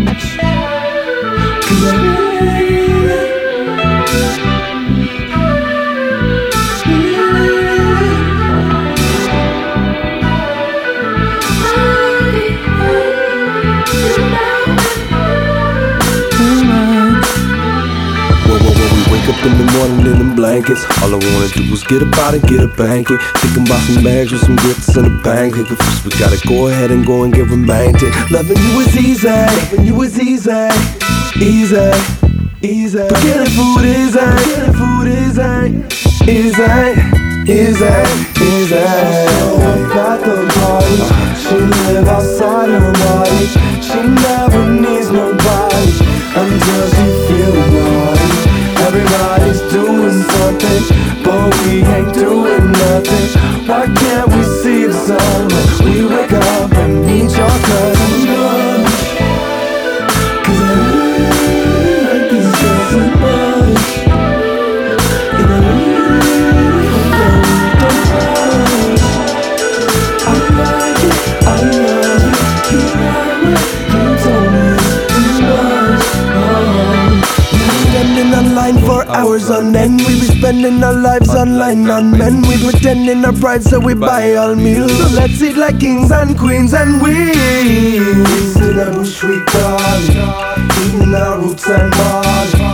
much. In the morning in them blankets, all I wanna do is get about and get a banquet. Thinking about some bags with some grits and a pancake. But first we gotta go ahead and go and get romantic. Loving you is easy, loving you is easy, easy, easy. Forgetting food is ain't, food is ain't, is ain't, is ain't, is ain't. At the party, she live outside her body. But we ain't doing nothing. Why can't we hours on end. We be spending our lives online on men. We pretending our pride, so we buy all meals. So let's eat like kings and queens, and we. In the bush we it, eating our roots and ball.